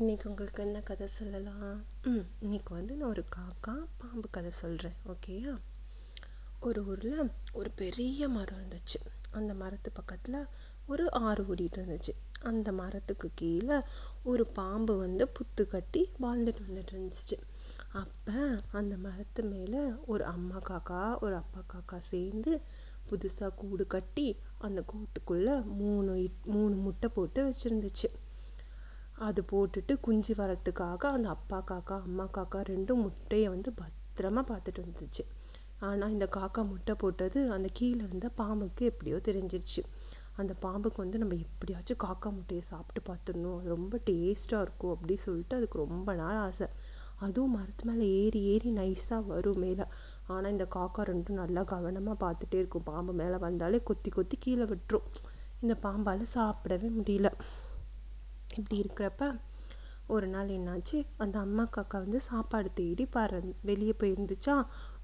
இன்றைக்கி உங்களுக்கு என்ன கதை சொல்லலாம்? ம் இன்றைக்கி வந்து நான் ஒரு காக்கா பாம்பு கதை சொல்கிறேன் ஓகேயா ஒரு ஊரில் ஒரு பெரிய மரம் இருந்துச்சு. அந்த மரத்து பக்கத்தில் ஒரு ஆறு ஓடிட்டு இருந்துச்சு. அந்த மரத்துக்கு கீழே ஒரு பாம்பு வந்து புத்து கட்டி வாழ்ந்துட்டு வந்துட்டு இருந்துச்சு. அப்போ அந்த மரத்து மேலே ஒரு அம்மா காக்கா ஒரு அப்பா காக்கா சேர்ந்து புதுசாக கூடு கட்டி அந்த கூட்டுக்குள்ளே மூணு மூணு முட்டை போட்டு வச்சுருந்துச்சு. அது போட்டுட்டு குஞ்சு வரத்துக்காக அந்த அப்பா காக்கா அம்மா காக்கா ரெண்டும் முட்டையை வந்து பத்திரமா பார்த்துட்டு வந்துச்சு. ஆனால் இந்த காக்கா முட்டை போட்டது அந்த கீழே இருந்த பாம்புக்கு எப்படியோ தெரிஞ்சிருச்சு. அந்த பாம்புக்கு வந்து நம்ம எப்படியாச்சும் காக்கா முட்டையை சாப்பிட்டு பார்த்துடணும். அது ரொம்ப டேஸ்ட்டாக இருக்கும் அப்படி சொல்லிட்டு அதுக்கு ரொம்ப நாள் ஆசை. அதுவும் மரத்து மேலே ஏறி ஏறி நைஸாக வரும் மேலே. ஆனால் இந்த காக்கா ரெண்டும் நல்லா கவனமாக பார்த்துட்டே இருக்கும். பாம்பு மேலே வந்தாலே கொத்தி கொத்தி கீழே விட்டுரும். இந்த பாம்பால் சாப்பிடவே முடியல. இப்படி இருக்கிறப்ப ஒரு நாள் என்னாச்சு? அந்த அம்மா காக்கா வந்து சாப்பாடு தேடி பாரு வெளியே போயிருந்துச்சா?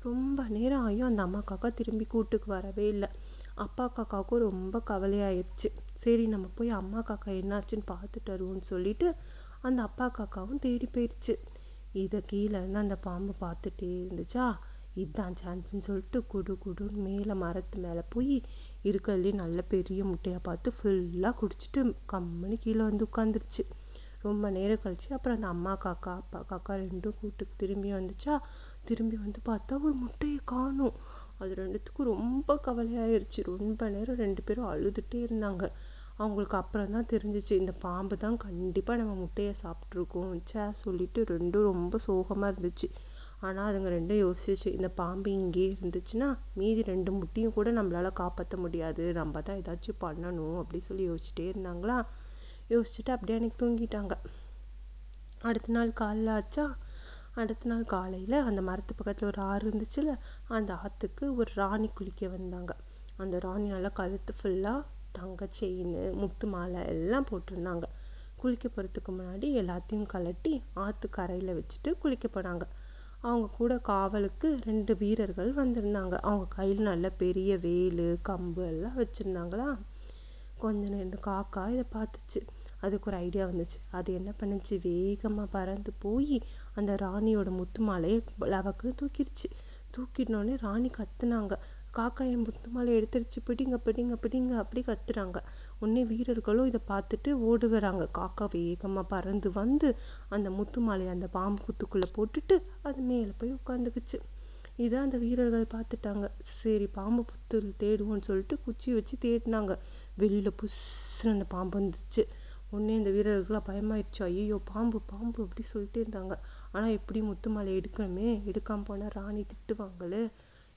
ரொம்ப நேரம் ஆகியும் அந்த அம்மா காக்கா திரும்பி கூட்டுக்கு வரவே இல்லை. அப்பா காக்காவுக்கும் ரொம்ப கவலையாயிடுச்சு சரி நம்ம போய் அம்மா காக்கா என்னாச்சுன்னு பார்த்துட்டு வருவோம்னு சொல்லிட்டு அந்த அப்பா காக்காவும் தேடி போயிடுச்சு இதை கீழே இருந்து அந்த பாம்பு பார்த்துட்டே இருந்துச்சா? இதுதான் சான்ஸுன்னு சொல்லிட்டு குடு குடுன்னு மேலே மரத்து மேலே போய் இருக்கிறதுலே நல்ல பெரிய முட்டையாக பார்த்து ஃபுல்லாக குடிச்சிட்டு கம்முன்னு கீழே வந்து உட்காந்துருச்சு. ரொம்ப நேரம் கழிச்சு அப்புறம் அந்த அம்மா காக்கா அப்பா காக்கா ரெண்டும் கூட்டுக்கு திரும்பி வந்துச்சா? திரும்பி வந்து பார்த்தா ஒரு முட்டையை காணும். அது ரெண்டுத்துக்கும் ரொம்ப கவலையாயிருச்சு. ரொம்ப நேரம் ரெண்டு பேரும் அழுதுகிட்டே இருந்தாங்க. அவங்களுக்கு அப்புறம் தான் தெரிஞ்சிச்சு இந்த பாம்பு தான் கண்டிப்பாக நம்ம முட்டையை சாப்பிட்ருக்கோம் சே சொல்லிட்டு ரெண்டும் ரொம்ப சோகமாக இருந்துச்சு. ஆனால் அதுங்க ரெண்டும் யோசிச்சு இந்த பாம்பு இங்கேயே இருந்துச்சுன்னா மீதி ரெண்டு முட்டையும் கூட நம்மளால் காப்பாற்ற முடியாது. நம்ம தான் ஏதாச்சும் பண்ணணும் அப்படி சொல்லி யோசிச்சிட்டே இருந்தாங்களா? யோசிச்சுட்டு அப்படியே அன்றைக்கி தூங்கிட்டாங்க. அடுத்த நாள் காலைல ஆச்சா? அடுத்த நாள் காலையில் அந்த மரத்து பக்கத்தில் ஒரு ஆறு இருந்துச்சுல்ல அந்த ஆற்றுக்கு ஒரு ராணி குளிக்க வந்தாங்க. அந்த ராணி நல்லா கழுத்து ஃபுல்லாக தங்க செயின் முத்து மாலை எல்லாம் போட்டிருந்தாங்க. குளிக்க போகிறதுக்கு முன்னாடி எல்லாத்தையும் கலட்டி ஆற்று கரையில் வச்சுட்டு குளிக்க போனாங்க. அவங்க கூட காவலுக்கு ரெண்டு வீரர்கள் வந்திருந்தாங்க. அவங்க கையில் நல்ல பெரிய வேல் கம்பு எல்லாம் வச்சுருந்தாங்களா? கொஞ்ச நேரம் இந்த காக்கா இதை பார்த்துச்சு. அதுக்கு ஒரு ஐடியா வந்துச்சு. அது என்ன பண்ணுச்சு? வேகமாக பறந்து போய் அந்த ராணியோட முத்து மாலையை லவக்குன்னு தூக்கிடுச்சு தூக்கிட்டோடனே ராணி கத்துனாங்க. காக்கா என் முத்து மாலை எடுத்துருச்சு பிடிங்க பிடிங்க பிடிங்க அப்படி கத்துறாங்க. உடனே வீரர்களும் இதை பார்த்துட்டு ஓடு வராங்க. காக்கா வேகமாக பறந்து வந்து அந்த முத்து மாலையை அந்த பாம்பு குத்துக்குள்ளே போட்டுட்டு அது மேலே போய் உட்காந்துக்குச்சு. இதை அந்த வீரர்கள் பார்த்துட்டாங்க. சரி பாம்பு புத்து தேடுவோன்னு சொல்லிட்டு குச்சி வச்சு தேடினாங்க. வெளியில் புஷ்ஷுன்னு அந்த பாம்பு வந்துச்சு. உடனே இந்த வீரர்கள்லாம் பயமாயிடுச்சு ஐயோ பாம்பு பாம்பு அப்படி சொல்லிட்டு இருந்தாங்க. ஆனால் எப்படி முத்து மாலை எடுக்கணுமே? எடுக்காமல் போனால் ராணி திட்டுவாங்களே?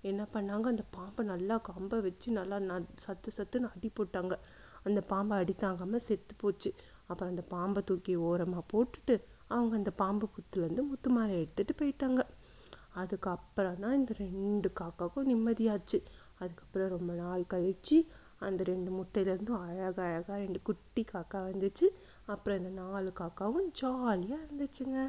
என்ன பண்ணாங்க? அந்த பாம்பை நல்லா கம்பை வச்சு நல்லா ந சத்து சத்துன்னு அடி போட்டாங்க. அந்த பாம்பை அடி தாங்காமல் செத்து போச்சு. அப்புறம் அந்த பாம்பை தூக்கி ஓரமாக போட்டுட்டு அவங்க அந்த பாம்பு புத்துலேருந்து முத்து மாலை எடுத்துகிட்டு போயிட்டாங்க. அதுக்கப்புறம் தான் இந்த ரெண்டு காக்காவுக்கும் நிம்மதியாச்சு. அதுக்கப்புறம் ரொம்ப நாள் கழித்து அந்த ரெண்டு முட்டையிலேருந்தும் அழகழகாக ரெண்டு குட்டி காக்கா வந்துச்சு. அப்புறம் இந்த நாலு காக்காவும் ஜாலியாக இருந்துச்சுங்க.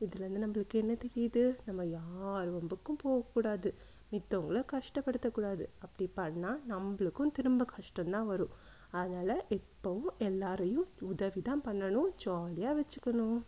இதுலேருந்து நம்மளுக்கு என்ன தெரியுது? நம்ம யார் வம்புக்கும் போகக்கூடாது. மித்தவங்கள கஷ்டப்படுத்தக்கூடாது. அப்படி பண்ணால் நம்மளுக்கும் திரும்ப கஷ்டம்தான் வரும். அதனால் எப்போவும் எல்லாரையும் உதவி தான் பண்ணணும். ஜாலியாக வச்சுக்கணும்.